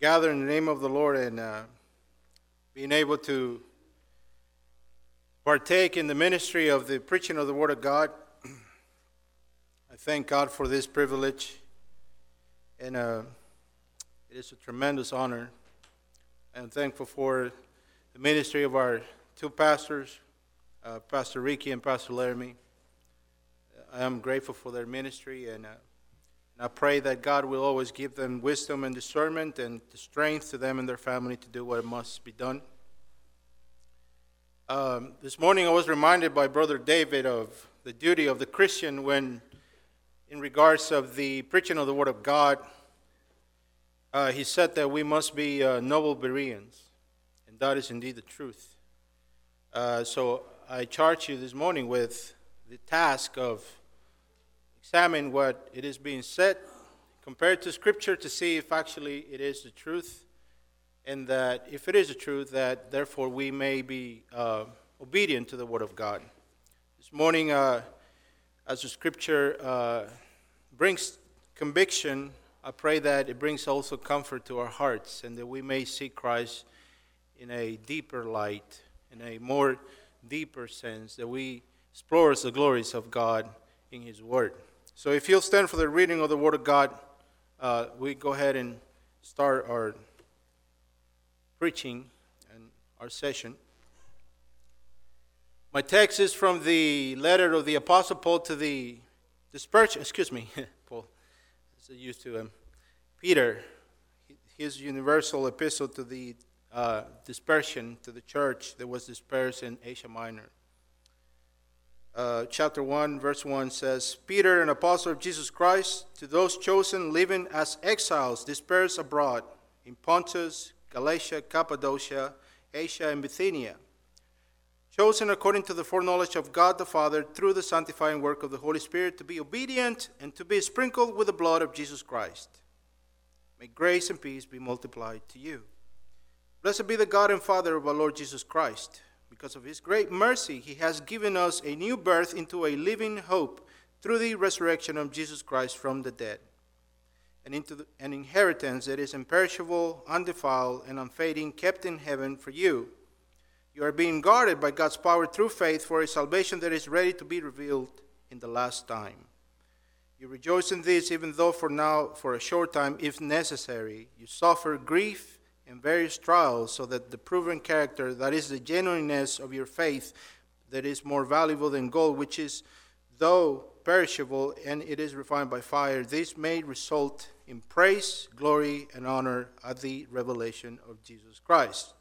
gather in the name of the Lord and uh, being able to partake in the ministry of the preaching of the Word of God. I thank God for this privilege, and uh, it is a tremendous honor. I'm thankful for the ministry of our two pastors, uh, Pastor Ricky and Pastor Laramie. I am grateful for their ministry, and, uh, and I pray that God will always give them wisdom and discernment and the strength to them and their family to do what must be done. Um, this morning, I was reminded by Brother David of the duty of the Christian when, in regards of the preaching of the Word of God, uh, he said that we must be uh, noble Bereans, and that is indeed the truth. Uh, so I charge you this morning with the task of examine what it is being said compared to Scripture to see if actually it is the truth and that if it is the truth, that therefore we may be uh, obedient to the Word of God. This morning, uh, as the Scripture uh, brings conviction, I pray that it brings also comfort to our hearts and that we may see Christ in a deeper light, in a more deeper sense, that we explore the glories of God in His Word. So if you'll stand for the reading of the Word of God, uh, we go ahead and start our preaching and our session. My text is from the letter of the Apostle Paul to the dispersion, excuse me, Paul, as I used to him, Peter, his universal epistle to the uh, dispersion to the church that was dispersed in Asia Minor. Uh, chapter 1, verse 1 says, Peter, an apostle of Jesus Christ, to those chosen living as exiles dispersed abroad in Pontus, Galatia, Cappadocia, Asia, and Bithynia, chosen according to the foreknowledge of God the Father through the sanctifying work of the Holy Spirit to be obedient and to be sprinkled with the blood of Jesus Christ. May grace and peace be multiplied to you. Blessed be the God and Father of our Lord Jesus Christ. Because of his great mercy, he has given us a new birth into a living hope through the resurrection of Jesus Christ from the dead and into the, an inheritance that is imperishable, undefiled, and unfading, kept in heaven for you. You are being guarded by God's power through faith for a salvation that is ready to be revealed in the last time. You rejoice in this, even though for now, for a short time, if necessary, you suffer grief and various trials, so that the proven character, that is the genuineness of your faith, that is more valuable than gold, which is, though perishable, and it is refined by fire, this may result in praise, glory, and honor at the revelation of Jesus Christ.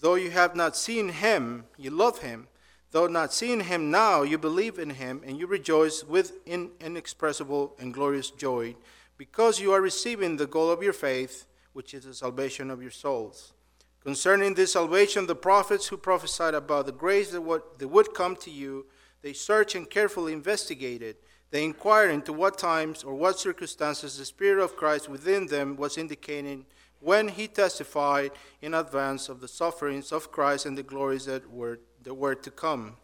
Though you have not seen him, you love him. Though not seeing him now, you believe in him, and you rejoice with inexpressible and glorious joy, because you are receiving the goal of your faith, which is the salvation of your souls. Concerning this salvation, the prophets who prophesied about the grace that would, come to you, they searched and carefully investigated. they inquired into what times or what circumstances the Spirit of Christ within them was indicating when he testified in advance of the sufferings of Christ and the glories that were, that were to come.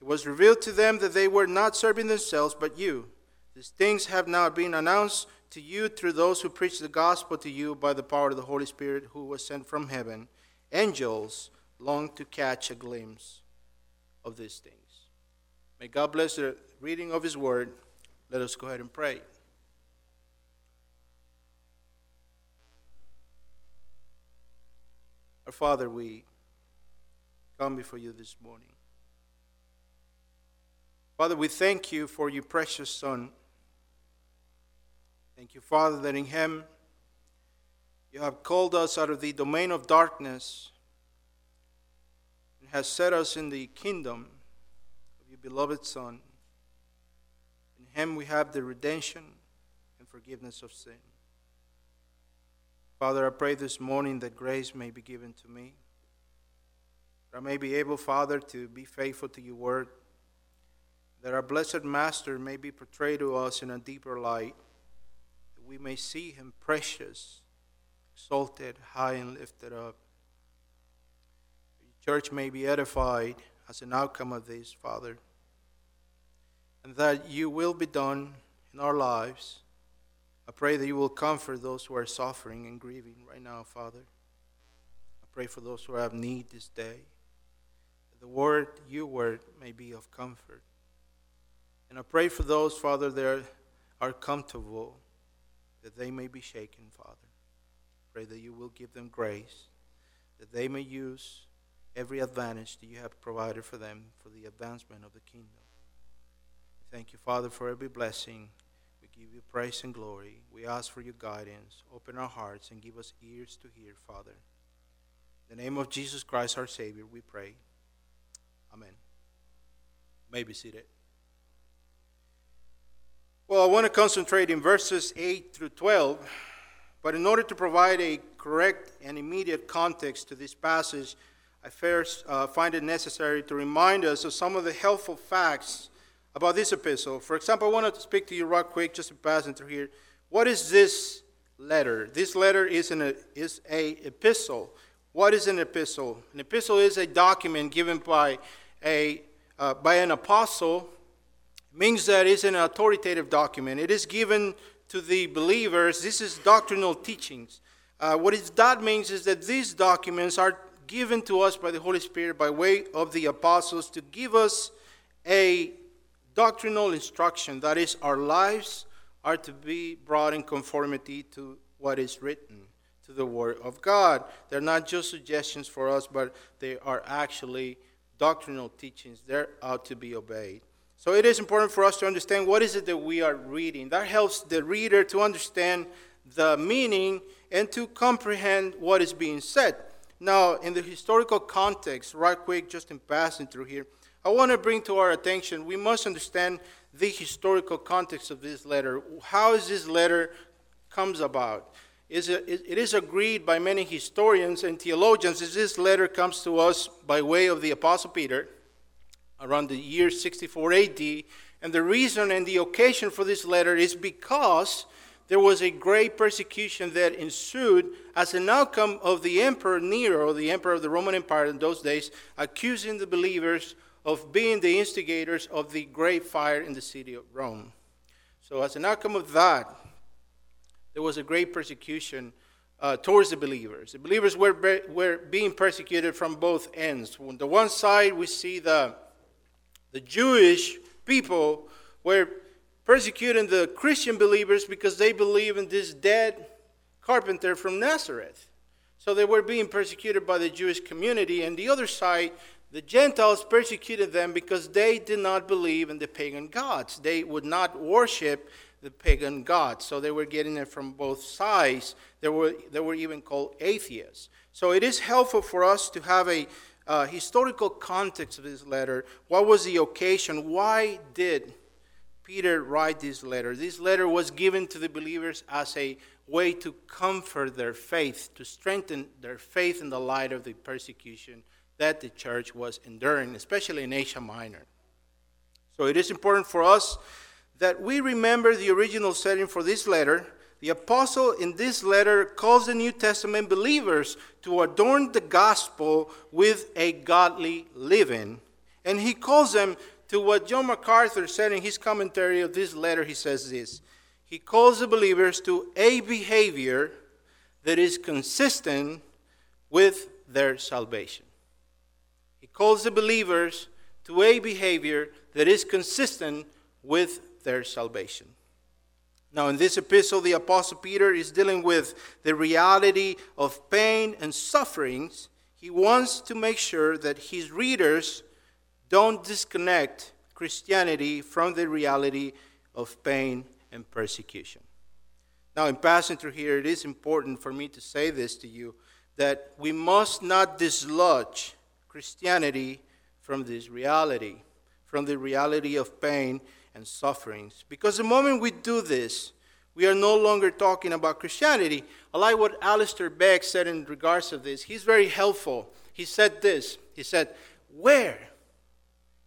It was revealed to them that they were not serving themselves, but you. These things have now been announced to you through those who preach the gospel to you by the power of the Holy Spirit who was sent from heaven. Angels long to catch a glimpse of these things. May God bless the reading of His word. Let us go ahead and pray. Our Father, we come before you this morning. Father, we thank you for your precious Son. Thank you, Father, that in him you have called us out of the domain of darkness and has set us in the kingdom of your beloved Son In him we have the redemption and forgiveness of sin. Father, I pray this morning that grace may be given to me. That I may be able, Father, to be faithful to your word. That our blessed Master may be portrayed to us in a deeper light. We may see him precious, exalted, high, and lifted up. Your church may be edified as an outcome of this, Father and that you will be done in our lives I pray that you will comfort those who are suffering and grieving right now, Father. I pray for those who have need this day. That the word, your word, may be of comfort. And I pray for those, Father, that are comfortable, that they may be shaken, Father. Pray that you will give them grace, that they may use every advantage that you have provided for them for the advancement of the kingdom. Thank you, Father, for every blessing. We give you praise and glory. We ask for your guidance. Open our hearts and give us ears to hear, Father. In the name of Jesus Christ, our Savior, we pray. Amen. You may be seated. Well, I want to concentrate in verses 8 through 12, but in order to provide a correct and immediate context to this passage, I first uh, find it necessary to remind us of some of the helpful facts about this epistle. For example, I want to speak to you real quick, just to pass through here. What is this letter? This letter is an is a epistle. What is an epistle? An epistle is a document given by a uh, by an apostle. Means that it's an authoritative document. It is given to the believers. This is doctrinal teachings. Uh, what it, that means is that these documents are given to us by the Holy Spirit by way of the apostles to give us a doctrinal instruction that is, our lives are to be brought in conformity to what is written, to the Word of God. They're not just suggestions for us, but they are actually doctrinal teachings. They're out to be obeyed. So it is important for us to understand what is it that we are reading. That helps the reader to understand the meaning and to comprehend what is being said. Now, in the historical context, right quick, just in passing through here, I want to bring to our attention we must understand the historical context of this letter. How is this letter comes about? Is it, it is agreed by many historians and theologians that this letter comes to us by way of the Apostle Peter around the year 64 AD. And the reason and the occasion for this letter is because there was a great persecution that ensued as an outcome of the Emperor Nero, the emperor of the Roman Empire in those days, accusing the believers of being the instigators of the great fire in the city of Rome. So, as an outcome of that, there was a great persecution uh, towards the believers. The believers were, were being persecuted from both ends. On the one side, we see the, the Jewish people were persecuting the Christian believers because they believe in this dead carpenter from Nazareth. So they were being persecuted by the Jewish community. And the other side, the Gentiles persecuted them because they did not believe in the pagan gods. They would not worship the pagan gods. So they were getting it from both sides. They were, they were even called atheists. So it is helpful for us to have a uh, historical context of this letter. What was the occasion? Why did Peter write this letter. This letter was given to the believers as a way to comfort their faith, to strengthen their faith in the light of the persecution that the church was enduring, especially in Asia Minor. So it is important for us that we remember the original setting for this letter. The apostle in this letter calls the New Testament believers to adorn the gospel with a godly living. And he calls them to what John MacArthur said in his commentary of this letter, he says this. He calls the believers to a behavior that is consistent with their salvation. He calls the believers to a behavior that is consistent with their salvation. Now, in this epistle, the Apostle Peter is dealing with the reality of pain and sufferings. He wants to make sure that his readers don't disconnect Christianity from the reality of pain and persecution. Now, in passing through here, it is important for me to say this to you that we must not dislodge Christianity from this reality, from the reality of pain and sufferings. Because the moment we do this, we are no longer talking about Christianity. I like what Alistair Begg said in regards of this. He's very helpful. He said this. He said, Where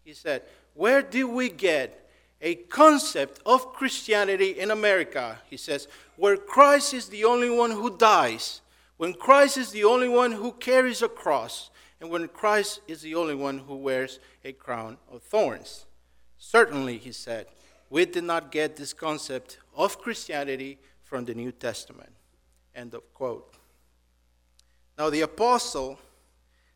he said, Where did we get a concept of Christianity in America? He says, Where Christ is the only one who dies, when Christ is the only one who carries a cross, and when Christ is the only one who wears a crown of thorns. Certainly, he said, we did not get this concept of Christianity from the New Testament. End of quote. Now, the apostle,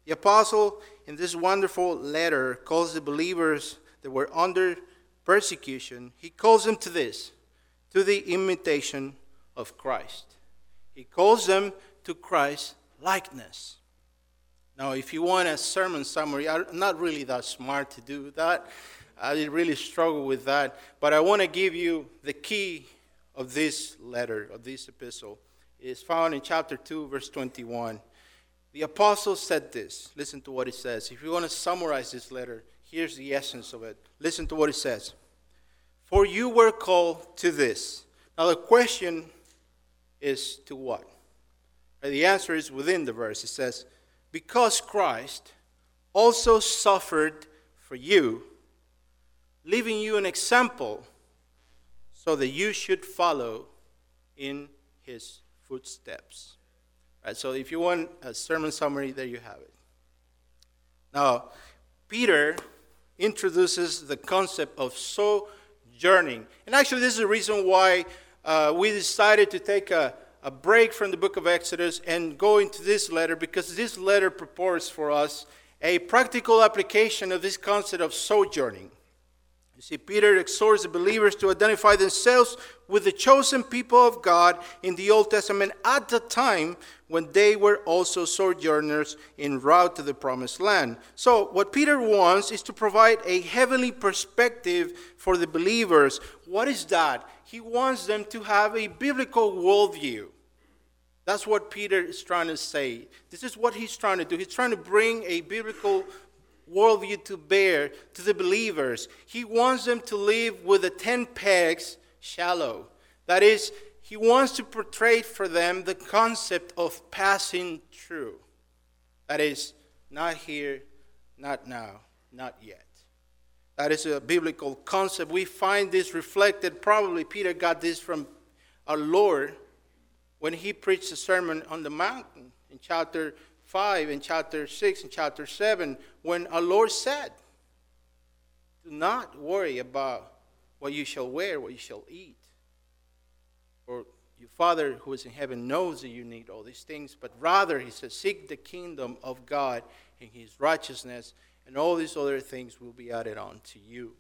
the apostle in this wonderful letter calls the believers that were under persecution, he calls them to this, to the imitation of Christ. He calls them to Christ's likeness. Now, if you want a sermon summary, I'm not really that smart to do that. I really struggle with that. But I want to give you the key of this letter, of this epistle. It's found in chapter 2, verse 21. The apostle said this. Listen to what it says. If you want to summarize this letter, here's the essence of it. Listen to what it says. For you were called to this. Now, the question is to what? And The answer is within the verse. It says, Because Christ also suffered for you, leaving you an example so that you should follow in his footsteps. Right, so if you want a sermon summary, there you have it. Now, Peter introduces the concept of sojourning. And actually, this is the reason why uh, we decided to take a, a break from the book of Exodus and go into this letter because this letter purports for us a practical application of this concept of sojourning. You see, Peter exhorts the believers to identify themselves with the chosen people of God in the Old Testament at the time when they were also sojourners en route to the promised land. So, what Peter wants is to provide a heavenly perspective for the believers. What is that? He wants them to have a biblical worldview. That's what Peter is trying to say. This is what he's trying to do. He's trying to bring a biblical worldview to bear to the believers. He wants them to live with the 10 pegs shallow. That is, he wants to portray for them the concept of passing through. That is, not here, not now, not yet. That is a biblical concept. We find this reflected, probably Peter got this from our Lord when he preached the Sermon on the Mountain in chapter 5 and chapter 6 and chapter 7 when our Lord said, Do not worry about what you shall wear, what you shall eat. For your Father who is in heaven knows that you need all these things, but rather, he says, Seek the kingdom of God and his righteousness, and all these other things will be added on to you.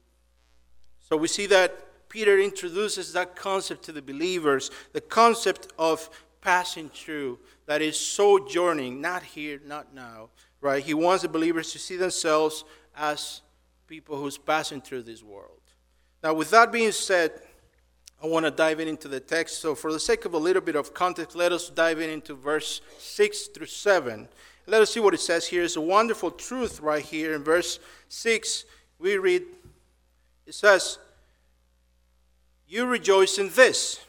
So we see that Peter introduces that concept to the believers, the concept of passing through, that is sojourning, not here, not now, right? He wants the believers to see themselves as people who's passing through this world. Now, with that being said, I want to dive in into the text. So, for the sake of a little bit of context, let us dive in into verse 6 through 7. Let us see what it says here. It's a wonderful truth right here. In verse 6, we read, it says, You rejoice in this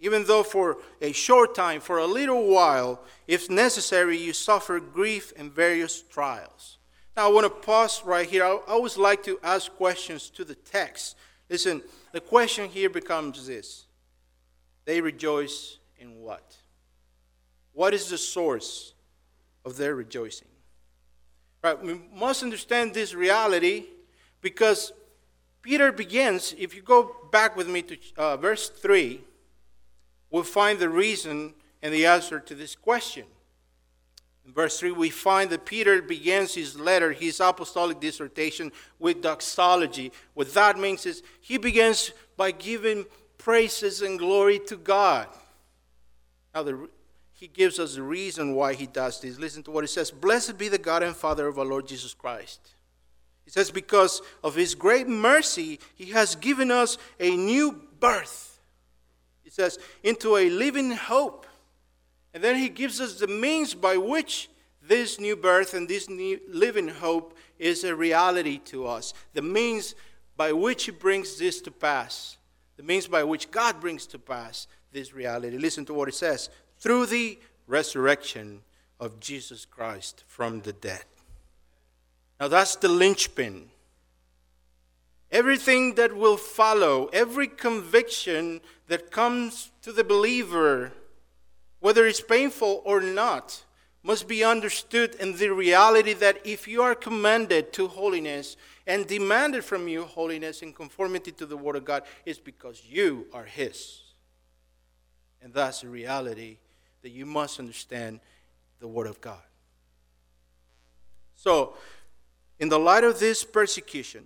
even though for a short time, for a little while, if necessary, you suffer grief and various trials. Now, I want to pause right here. I always like to ask questions to the text. Listen, the question here becomes this They rejoice in what? What is the source of their rejoicing? Right, we must understand this reality because Peter begins, if you go back with me to uh, verse 3, we'll find the reason and the answer to this question. In verse 3, we find that Peter begins his letter, his apostolic dissertation, with doxology. What that means is he begins by giving praises and glory to God. Now, the, he gives us the reason why he does this. Listen to what he says Blessed be the God and Father of our Lord Jesus Christ. He says, Because of his great mercy, he has given us a new birth it says, into a living hope. And then he gives us the means by which this new birth and this new living hope is a reality to us. The means by which he brings this to pass. The means by which God brings to pass this reality. Listen to what it says through the resurrection of Jesus Christ from the dead. Now that's the linchpin. Everything that will follow, every conviction that comes to the believer, whether it's painful or not, must be understood in the reality that if you are commanded to holiness and demanded from you holiness in conformity to the Word of God, it's because you are His. And that's the reality that you must understand the Word of God. So, in the light of this persecution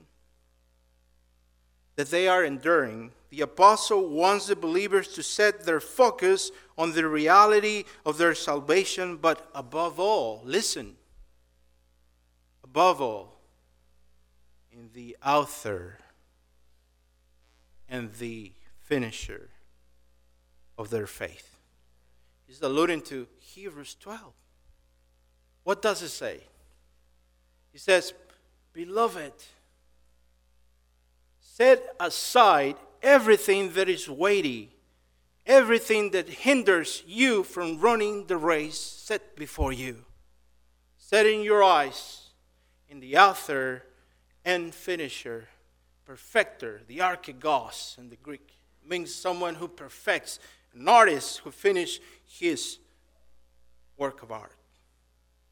that they are enduring, the apostle wants the believers to set their focus on the reality of their salvation, but above all, listen, above all, in the author and the finisher of their faith. He's alluding to Hebrews 12. What does it say? He says, Beloved, set aside everything that is weighty, everything that hinders you from running the race set before you, setting your eyes in the author and finisher, perfecter, the archegos in the Greek, means someone who perfects, an artist who finishes his work of art.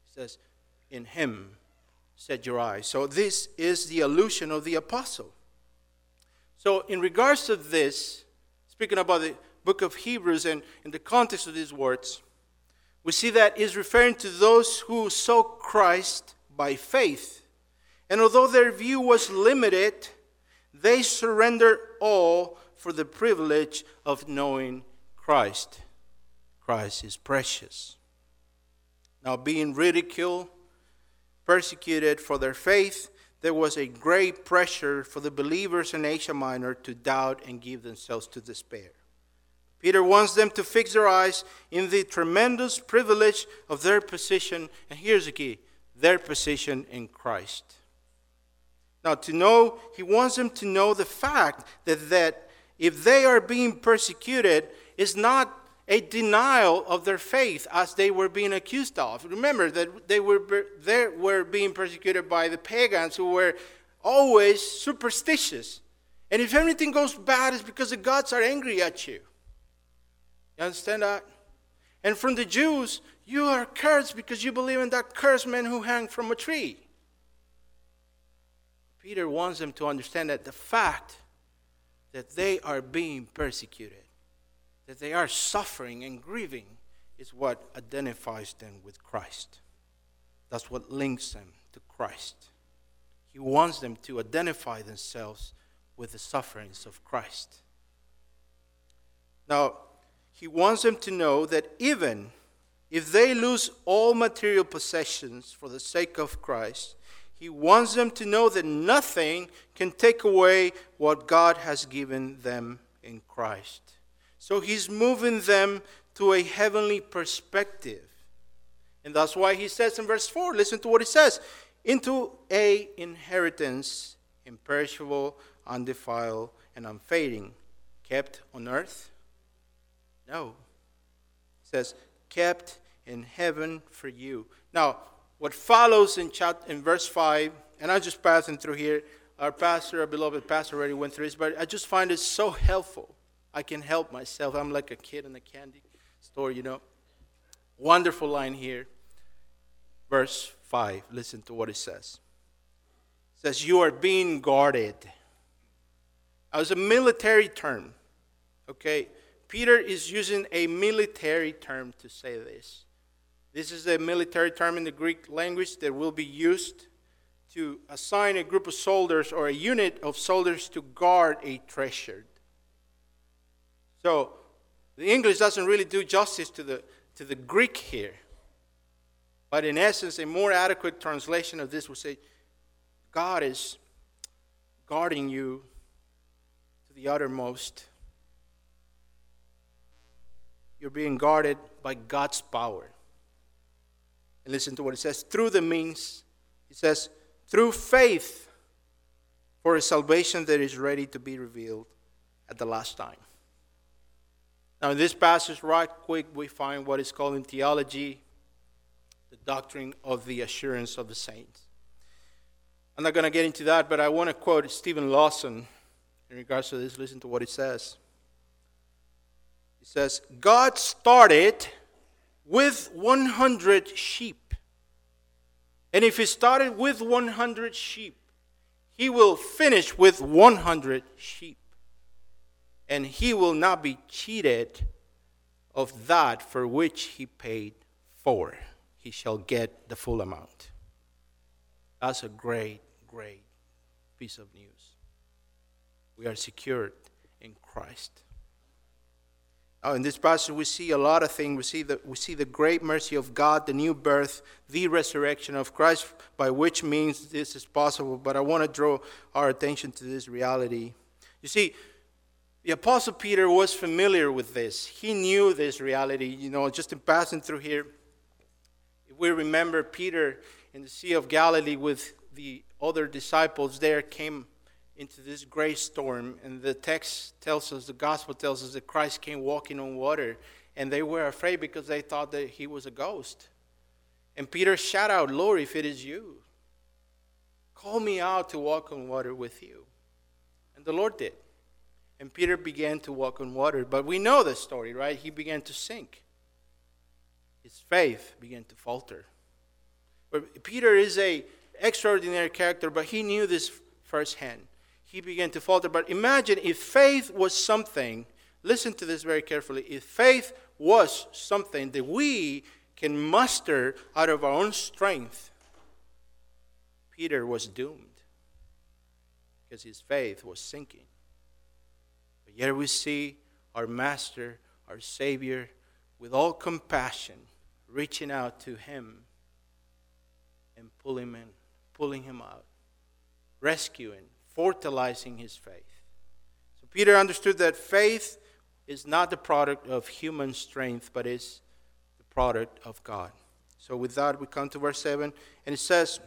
He says, In him set your eyes. So, this is the allusion of the apostle. So, in regards to this, speaking about the book of Hebrews and in the context of these words, we see that is referring to those who saw Christ by faith. And although their view was limited, they surrendered all for the privilege of knowing Christ. Christ is precious. Now, being ridiculed, persecuted for their faith, there was a great pressure for the believers in Asia Minor to doubt and give themselves to despair. Peter wants them to fix their eyes in the tremendous privilege of their position, and here's the key their position in Christ. Now, to know, he wants them to know the fact that, that if they are being persecuted, it's not a denial of their faith as they were being accused of. Remember that they were, they were being persecuted by the pagans who were always superstitious. And if everything goes bad, it's because the gods are angry at you. You understand that? And from the Jews, you are cursed because you believe in that cursed man who hung from a tree. Peter wants them to understand that the fact that they are being persecuted that they are suffering and grieving is what identifies them with Christ. That's what links them to Christ. He wants them to identify themselves with the sufferings of Christ. Now, he wants them to know that even if they lose all material possessions for the sake of Christ, he wants them to know that nothing can take away what God has given them in Christ. So he's moving them to a heavenly perspective. And that's why he says in verse 4, listen to what he says into a inheritance imperishable, undefiled, and unfading, kept on earth? No. It says, kept in heaven for you. Now, what follows in, chapter, in verse 5, and I'm just passing through here. Our pastor, our beloved pastor, already went through this, but I just find it so helpful. I can help myself. I'm like a kid in a candy store, you know. Wonderful line here. Verse 5. Listen to what it says. It says, You are being guarded. It was a military term. Okay? Peter is using a military term to say this. This is a military term in the Greek language that will be used to assign a group of soldiers or a unit of soldiers to guard a treasure. So the English doesn't really do justice to the, to the Greek here. But in essence, a more adequate translation of this would say God is guarding you to the uttermost. You're being guarded by God's power. And listen to what it says through the means, it says, through faith for a salvation that is ready to be revealed at the last time. Now, in this passage, right quick, we find what is called in theology the doctrine of the assurance of the saints. I'm not going to get into that, but I want to quote Steven Lawson in regards to this. Listen to what he says. He says, God started with 100 sheep. And if he started with 100 sheep, he will finish with 100 sheep and he will not be cheated of that for which he paid for, he shall get the full amount. That's a great, great piece of news. We are secured in Christ. Now, in this passage, we see a lot of things. We see, the, we see the great mercy of God, the new birth, the resurrection of Christ, by which means this is possible. But I want to draw our attention to this reality. You see, the Apostle Peter was familiar with this. He knew this reality. You know, just in passing through here, if we remember Peter in the Sea of Galilee with the other disciples there came into this great storm. And the text tells us, the gospel tells us that Christ came walking on water. And they were afraid because they thought that he was a ghost. And Peter shouted out, Lord, if it is you, call me out to walk on water with you. And the Lord did. And Peter began to walk on water. But we know the story, right? He began to sink. His faith began to falter. But Peter is a extraordinary character, but he knew this firsthand. He began to falter. But imagine if faith was something, listen to this very carefully. If faith was something that we can muster out of our own strength, Peter was doomed because his faith was sinking. But yet we see our Master, our Savior, with all compassion, reaching out to him and pulling him in pulling him out, rescuing, fertilizing his faith. So Peter understood that faith is not the product of human strength, but is the product of God. So with that, we come to verse 7, and it says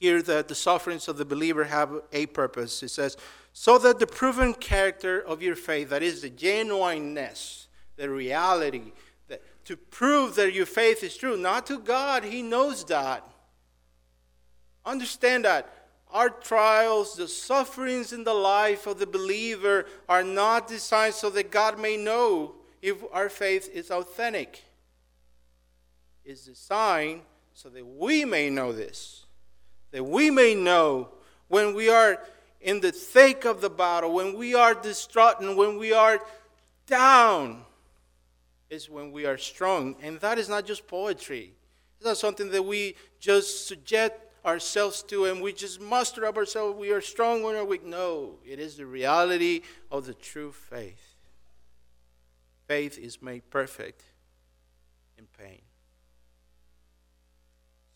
here that the sufferings of the believer have a purpose. It says, so that the proven character of your faith, that is the genuineness, the reality, that to prove that your faith is true, not to God, He knows that Understand that our trials, the sufferings in the life of the believer are not designed so that God may know if our faith is authentic. It's designed so that we may know this. That we may know when we are in the thick of the battle, when we are distraught and when we are down, is when we are strong. And that is not just poetry. It's not something that we just subject ourselves to and we just muster up ourselves. We are strong when we're weak. No, it is the reality of the true faith. Faith is made perfect in pain.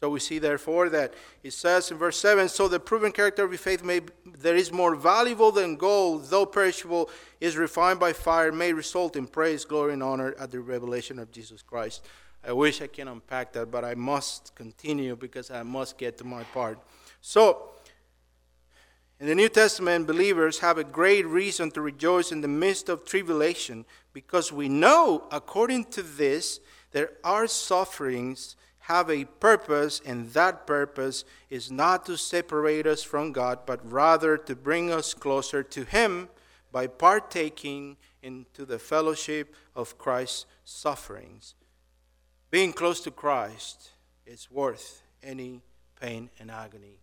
So we see, therefore, that it says in verse 7 So the proven character of your faith may, that is more valuable than gold, though perishable, is refined by fire, may result in praise, glory, and honor at the revelation of Jesus Christ. I wish I can unpack that, but I must continue because I must get to my part. So, in the New Testament, believers have a great reason to rejoice in the midst of tribulation because we know, according to this, that our sufferings have a purpose, and that purpose is not to separate us from God, but rather to bring us closer to Him by partaking into the fellowship of Christ's sufferings. Being close to Christ is worth any pain and agony.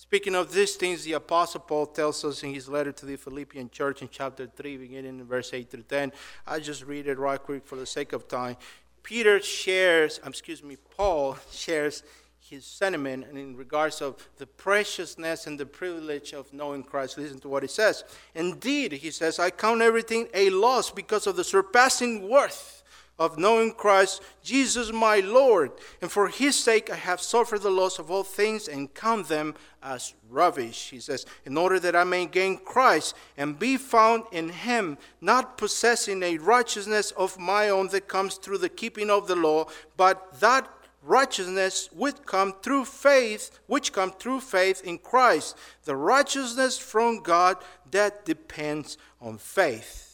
Speaking of these things, the Apostle Paul tells us in his letter to the Philippian church in chapter 3, beginning in verse 8 through 10. I just read it right quick for the sake of time. Peter shares, um, excuse me, Paul shares his sentiment in regards of the preciousness and the privilege of knowing Christ. Listen to what he says. Indeed, he says, I count everything a loss because of the surpassing worth of knowing Christ Jesus my Lord, and for his sake I have suffered the loss of all things and count them as rubbish. He says, in order that I may gain Christ and be found in him, not possessing a righteousness of my own that comes through the keeping of the law, but that righteousness which come through faith, which come through faith in Christ, the righteousness from God that depends on faith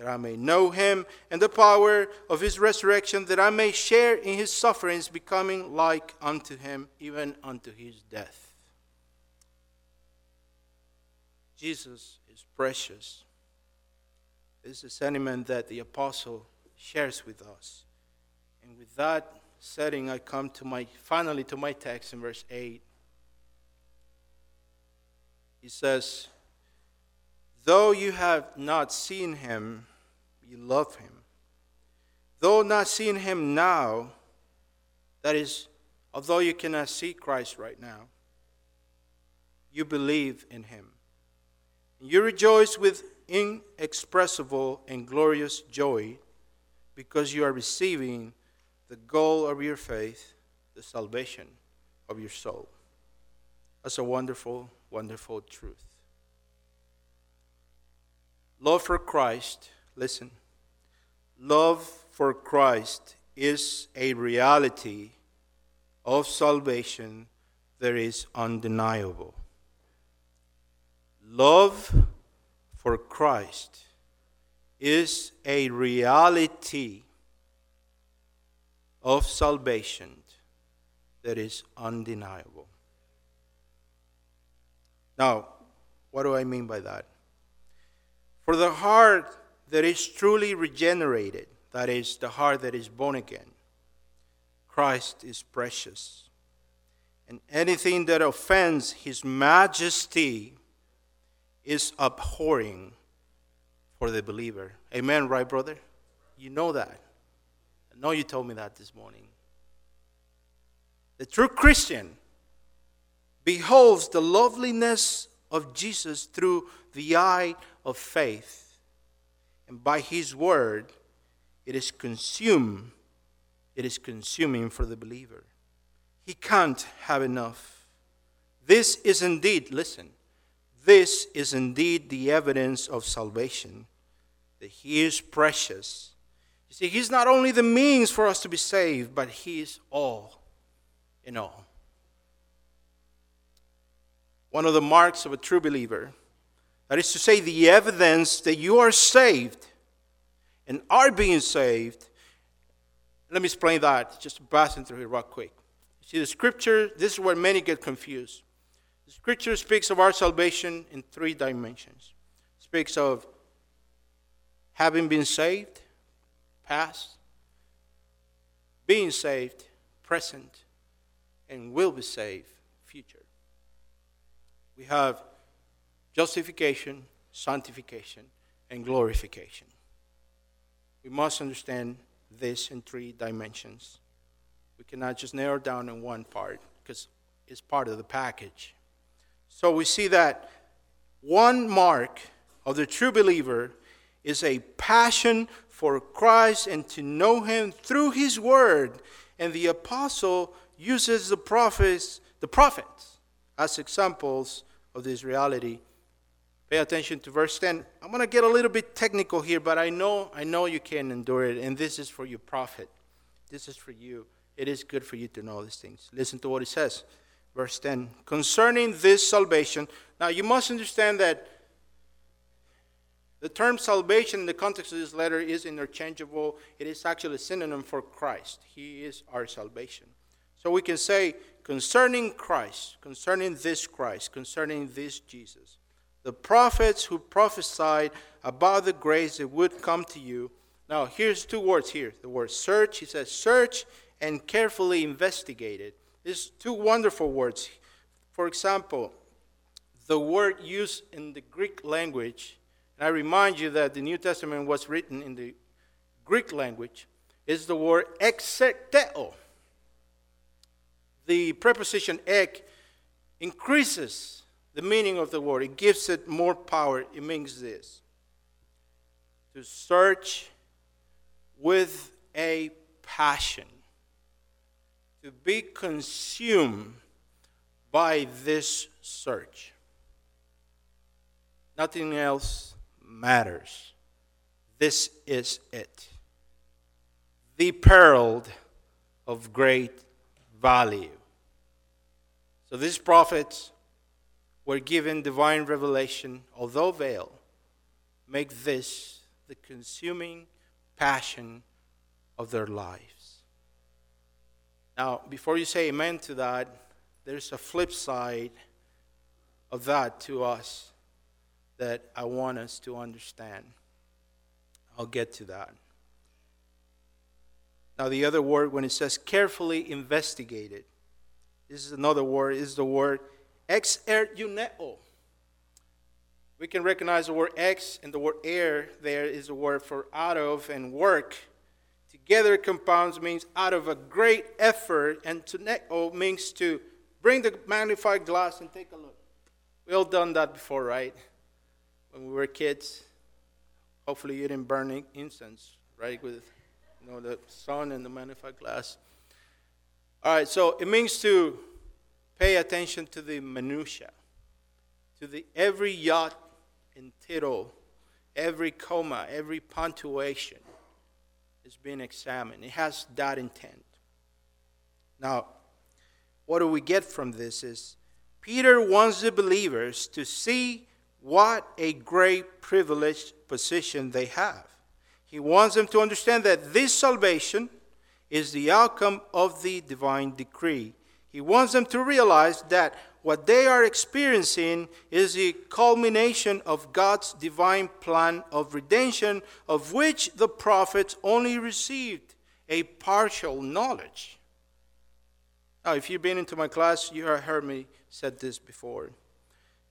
that I may know him and the power of his resurrection, that I may share in his sufferings, becoming like unto him, even unto his death. Jesus is precious. This is a sentiment that the apostle shares with us. And with that setting, I come to my finally to my text in verse 8. He says, Though you have not seen him, you love him. though not seeing him now, that is, although you cannot see Christ right now, you believe in him. You rejoice with inexpressible and glorious joy because you are receiving the goal of your faith, the salvation of your soul. That's a wonderful, wonderful truth. Love for Christ, listen, love for Christ is a reality of salvation that is undeniable. Love for Christ is a reality of salvation that is undeniable. Now, what do I mean by that? For the heart that is truly regenerated, that is, the heart that is born again, Christ is precious. And anything that offends his majesty is abhorring for the believer. Amen, right, brother? You know that. I know you told me that this morning. The true Christian beholds the loveliness of Jesus through the eye of faith. And by his word, it is consumed. It is consuming for the believer. He can't have enough. This is indeed, listen, this is indeed the evidence of salvation, that He is precious. You see, He's not only the means for us to be saved, but He is all in all. One of the marks of a true believer, that is to say, the evidence that you are saved and are being saved. Let me explain that, just passing through here real quick. See, the scripture, this is where many get confused. The scripture speaks of our salvation in three dimensions. It speaks of having been saved, past, being saved, present, and will be saved, future. We have justification, sanctification, and glorification. We must understand this in three dimensions. We cannot just narrow down in one part because it's part of the package. So we see that one mark of the true believer is a passion for Christ and to know him through his word. And the apostle uses the prophets, the prophets as examples of this reality. Pay attention to verse 10. I'm going to get a little bit technical here, but I know I know you can endure it and this is for your profit. This is for you. It is good for you to know these things. Listen to what it says verse 10. Concerning this salvation, now you must understand that the term salvation in the context of this letter is interchangeable. It is actually a synonym for Christ. He is our salvation. So we can say, concerning Christ, concerning this Christ, concerning this Jesus, the prophets who prophesied about the grace that would come to you. Now, here's two words here the word search. He says, search and carefully investigate it. These two wonderful words. For example, the word used in the Greek language, and I remind you that the New Testament was written in the Greek language, is the word exerteo. The preposition ek increases the meaning of the word, it gives it more power. It means this to search with a passion to be consumed by this search. Nothing else matters. This is it. The pearl of great value. So these prophets were given divine revelation, although veiled, make this the consuming passion of their lives. Now, before you say amen to that, there's a flip side of that to us that I want us to understand. I'll get to that. Now, the other word, when it says carefully investigated, this is another word, is the word exeruneo. We can recognize the word ex and the word air there is the word for out of and work together compounds means out of a great effort, and to means to bring the magnified glass and take a look. We all done that before, right? When we were kids. Hopefully you didn't burn incense, right, with you know the sun and the magnified glass. All right, so it means to pay attention to the minutia, to the every jot and tittle, every comma, every punctuation is being examined. It has that intent. Now, what do we get from this is Peter wants the believers to see what a great privileged position they have. He wants them to understand that this salvation is the outcome of the divine decree. He wants them to realize that what they are experiencing is the culmination of God's divine plan of redemption, of which the prophets only received a partial knowledge. Now, if you've been into my class, you have heard me said this before.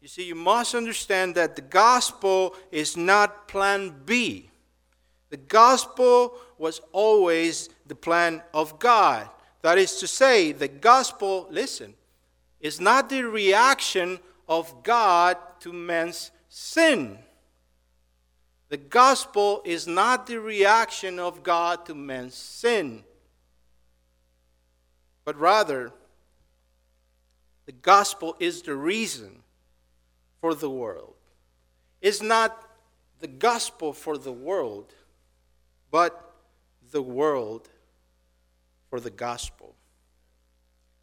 You see, you must understand that the gospel is not plan B. The gospel was always the plan of God. That is to say, the gospel, listen, is not the reaction of God to man's sin. The gospel is not the reaction of God to man's sin, but rather, the gospel is the reason for the world. It's not the gospel for the world, but the world for the gospel.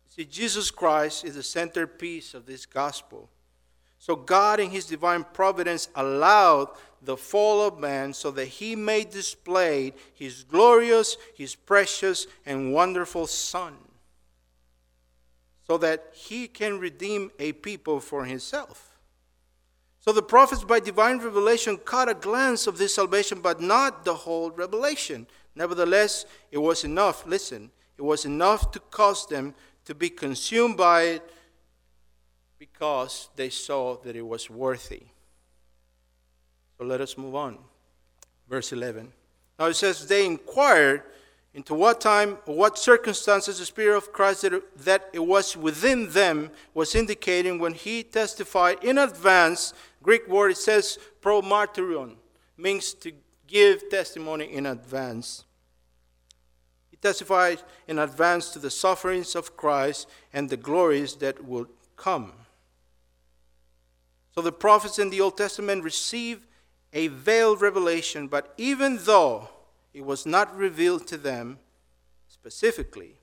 See, Jesus Christ is the centerpiece of this gospel. So God, in His divine providence, allowed the fall of man so that He may display His glorious, His precious, and wonderful Son, so that He can redeem a people for Himself. So the prophets, by divine revelation, caught a glance of this salvation, but not the whole revelation. Nevertheless, it was enough, listen, it was enough to cause them to be consumed by it because they saw that it was worthy. So let us move on. Verse 11. Now it says, They inquired into what time what circumstances the Spirit of Christ that, that it was within them was indicating when he testified in advance. Greek word it says promartyrion, means to give testimony in advance. Testified in advance to the sufferings of Christ and the glories that would come. So the prophets in the Old Testament received a veiled revelation, but even though it was not revealed to them specifically.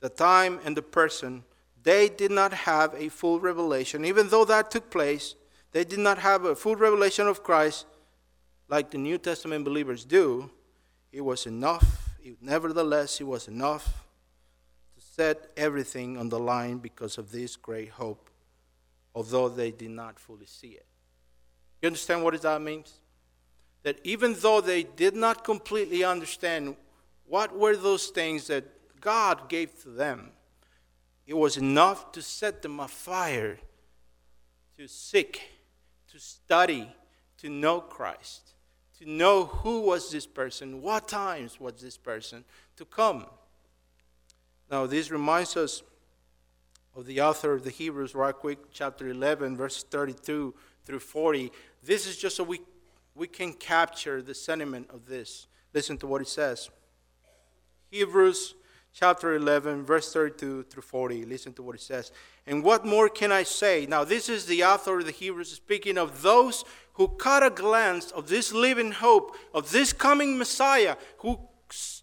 The time and the person, they did not have a full revelation. Even though that took place, they did not have a full revelation of Christ like the New Testament believers do. It was enough. Nevertheless, it was enough to set everything on the line because of this great hope, although they did not fully see it. You understand what that means? that even though they did not completely understand what were those things that God gave to them, it was enough to set them afire to seek, to study, to know Christ, to know who was this person, what times was this person to come. Now, this reminds us of the author of the Hebrews, right quick, chapter 11, verse 32 through 40. This is just so we we can capture the sentiment of this. Listen to what it says. Hebrews chapter 11, verse 32 through 40. Listen to what it says. And what more can I say? Now, this is the author of the Hebrews speaking of those who caught a glance of this living hope, of this coming Messiah, who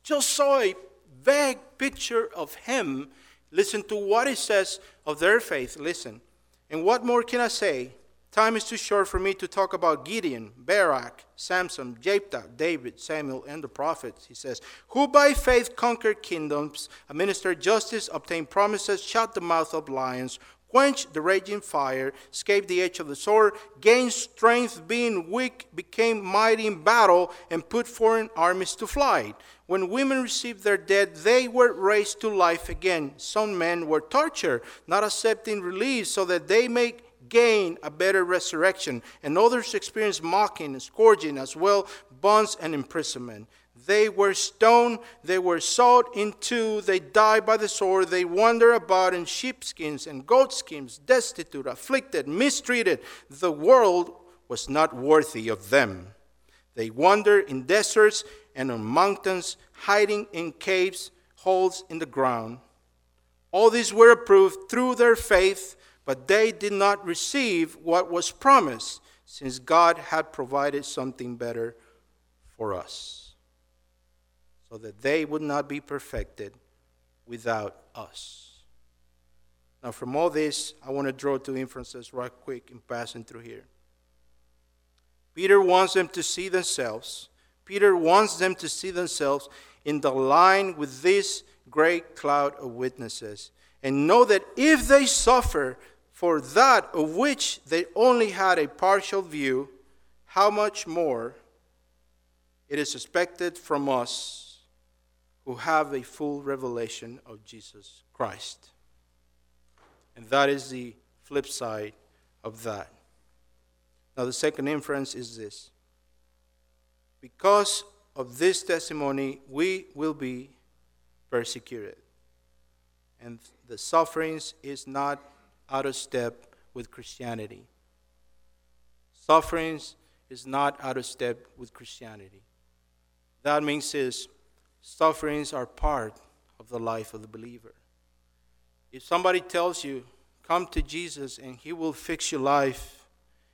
just saw a vague picture of him. Listen to what it says of their faith. Listen. And what more can I say? Time is too short for me to talk about Gideon, Barak, Samson, Jephthah, David, Samuel, and the prophets. He says, Who by faith conquered kingdoms, administered justice, obtained promises, shut the mouth of lions, quenched the raging fire, escaped the edge of the sword, gained strength, being weak, became mighty in battle, and put foreign armies to flight. When women received their dead, they were raised to life again. Some men were tortured, not accepting release, so that they may gain a better resurrection, and others experienced mocking and scourging as well, bonds and imprisonment. They were stoned, they were sawed in two, they died by the sword, they wander about in sheepskins and goatskins, destitute, afflicted, mistreated. The world was not worthy of them. They wander in deserts and on mountains, hiding in caves, holes in the ground. All these were approved through their faith, but they did not receive what was promised, since God had provided something better for us that they would not be perfected without us. Now, from all this, I want to draw two inferences right quick in passing through here. Peter wants them to see themselves. Peter wants them to see themselves in the line with this great cloud of witnesses and know that if they suffer for that of which they only had a partial view, how much more it is expected from us who have a full revelation of Jesus Christ. And that is the flip side of that. Now, the second inference is this because of this testimony, we will be persecuted. And the sufferings is not out of step with Christianity. Sufferings is not out of step with Christianity. That means is Sufferings are part of the life of the believer. If somebody tells you, come to Jesus and he will fix your life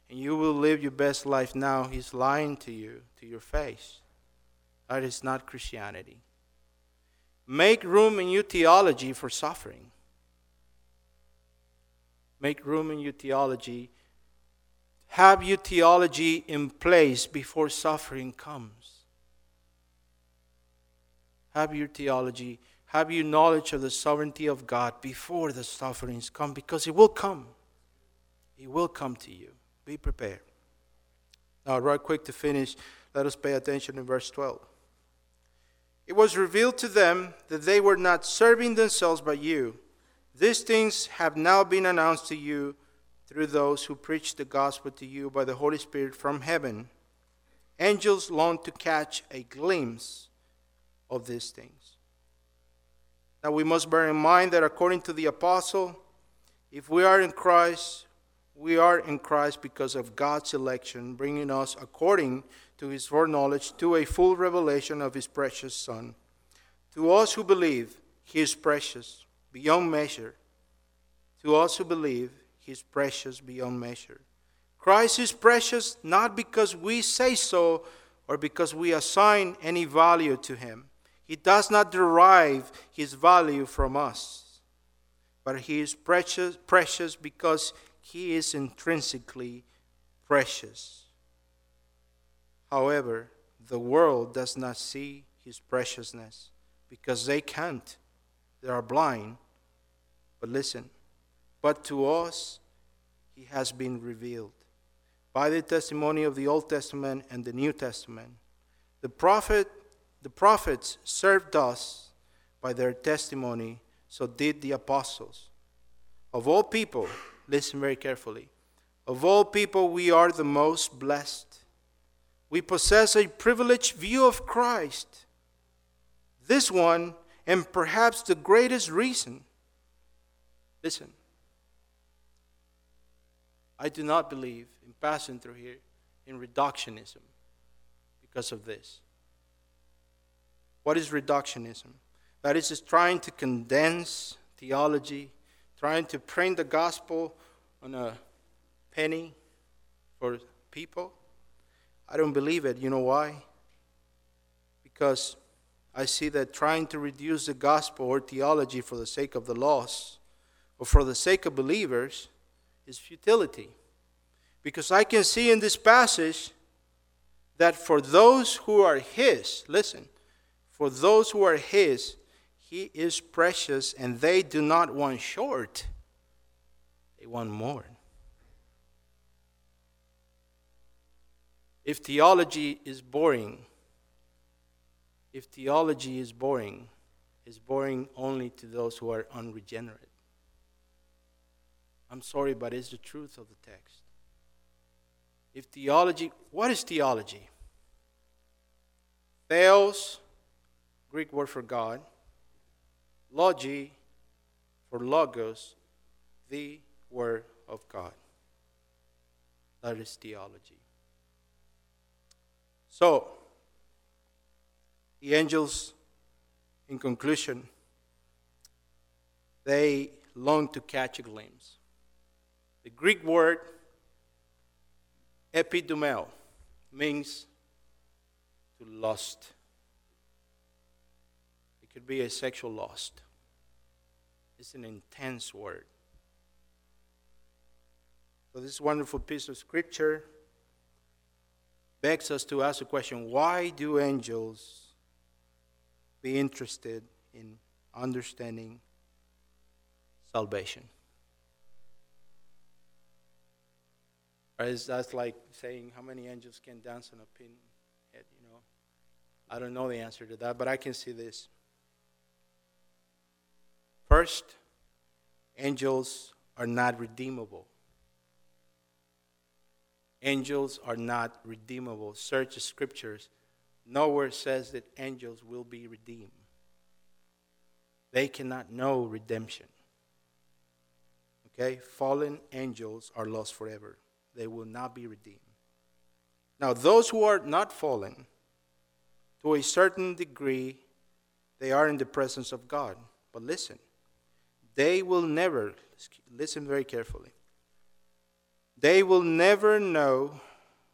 and you will live your best life now, he's lying to you, to your face. That is not Christianity. Make room in your theology for suffering. Make room in your theology. Have your theology in place before suffering comes have your theology, have your knowledge of the sovereignty of God before the sufferings come, because it will come. It will come to you. Be prepared. Now, right quick to finish, let us pay attention in verse 12. It was revealed to them that they were not serving themselves but you. These things have now been announced to you through those who preach the gospel to you by the Holy Spirit from heaven. Angels long to catch a glimpse of these things. Now we must bear in mind that according to the apostle, if we are in Christ, we are in Christ because of God's election, bringing us according to his foreknowledge to a full revelation of his precious Son. To us who believe, he is precious beyond measure. To us who believe, he is precious beyond measure. Christ is precious not because we say so or because we assign any value to him. He does not derive his value from us, but he is precious, precious because he is intrinsically precious. However, the world does not see his preciousness because they can't. They are blind. But listen, but to us he has been revealed by the testimony of the Old Testament and the New Testament. The prophet the prophets served us by their testimony, so did the apostles. Of all people, listen very carefully. Of all people, we are the most blessed. We possess a privileged view of Christ. This one, and perhaps the greatest reason, listen, I do not believe in passing through here in reductionism because of this. What is reductionism? That is just trying to condense theology, trying to print the gospel on a penny for people. I don't believe it. You know why? Because I see that trying to reduce the gospel or theology for the sake of the lost or for the sake of believers is futility. Because I can see in this passage that for those who are His, listen, for those who are His, He is precious, and they do not want short, they want more. If theology is boring, if theology is boring, it's boring only to those who are unregenerate. I'm sorry, but it's the truth of the text. If theology, what is theology? Theos, Greek word for God. Logi, for logos, the word of God. That is theology. So, the angels, in conclusion, they long to catch a glimpse. The Greek word epidumeo means to lust. Could be a sexual lust. It's an intense word. So, this wonderful piece of scripture begs us to ask the question why do angels be interested in understanding salvation? Or is that like saying how many angels can dance on a pin head, you know? I don't know the answer to that, but I can see this. First, angels are not redeemable. Angels are not redeemable. Search the scriptures. Nowhere says that angels will be redeemed. They cannot know redemption. Okay? Fallen angels are lost forever. They will not be redeemed. Now, those who are not fallen, to a certain degree, they are in the presence of God. But listen, they will never, listen very carefully, they will never know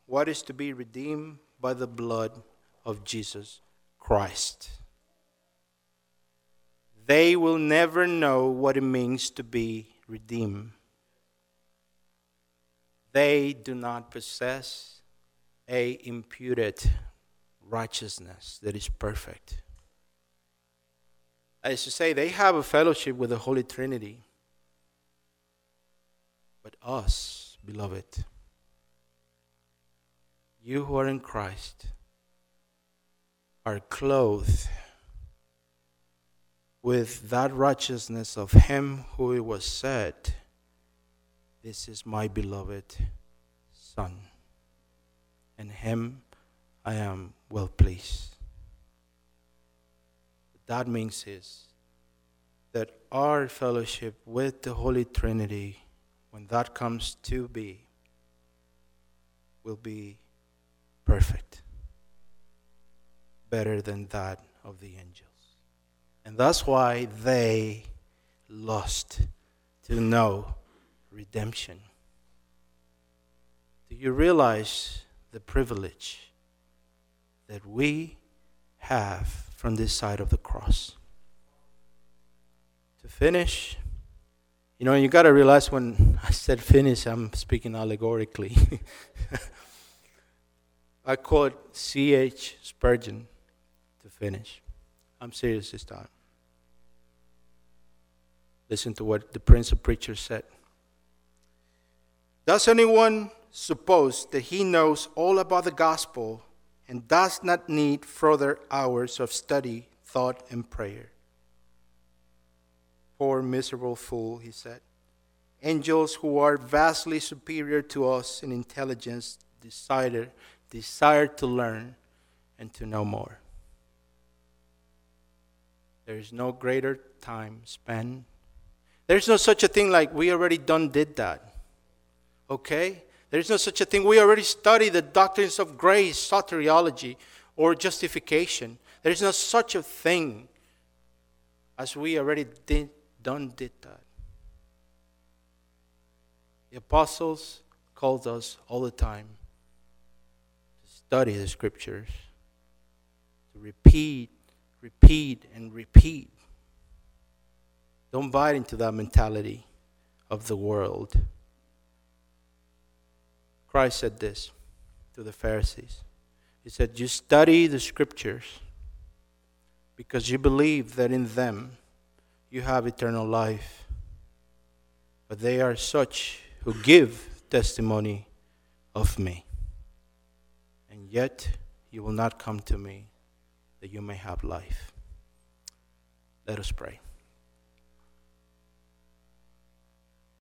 what is to be redeemed by the blood of Jesus Christ. They will never know what it means to be redeemed. They do not possess a imputed righteousness that is perfect. As to say, they have a fellowship with the Holy Trinity. But us, beloved. You who are in Christ are clothed with that righteousness of Him who it was said, This is my beloved Son, and Him I am well pleased. That means is that our fellowship with the Holy Trinity when that comes to be, will be perfect, better than that of the angels. And that's why they lost to know redemption. Do you realize the privilege that we have from this side of the cross? To finish, you know, you got to realize when I said finish, I'm speaking allegorically. I quote C.H. Spurgeon to finish. I'm serious this time. Listen to what the Prince of Preachers said. Does anyone suppose that he knows all about the gospel and does not need further hours of study, thought, and prayer? Poor, miserable fool, he said. Angels who are vastly superior to us in intelligence desire, desire to learn and to know more. There is no greater time spent. There's no such a thing like we already done did that. Okay? There's no such a thing. We already studied the doctrines of grace, soteriology, or justification. There is no such a thing as we already did done did that. The apostles called us all the time to study the scriptures, to repeat, repeat, and repeat. Don't buy into that mentality of the world. Christ said this to the Pharisees. He said, You study the scriptures because you believe that in them you have eternal life. But they are such who give testimony of me. And yet you will not come to me that you may have life. Let us pray.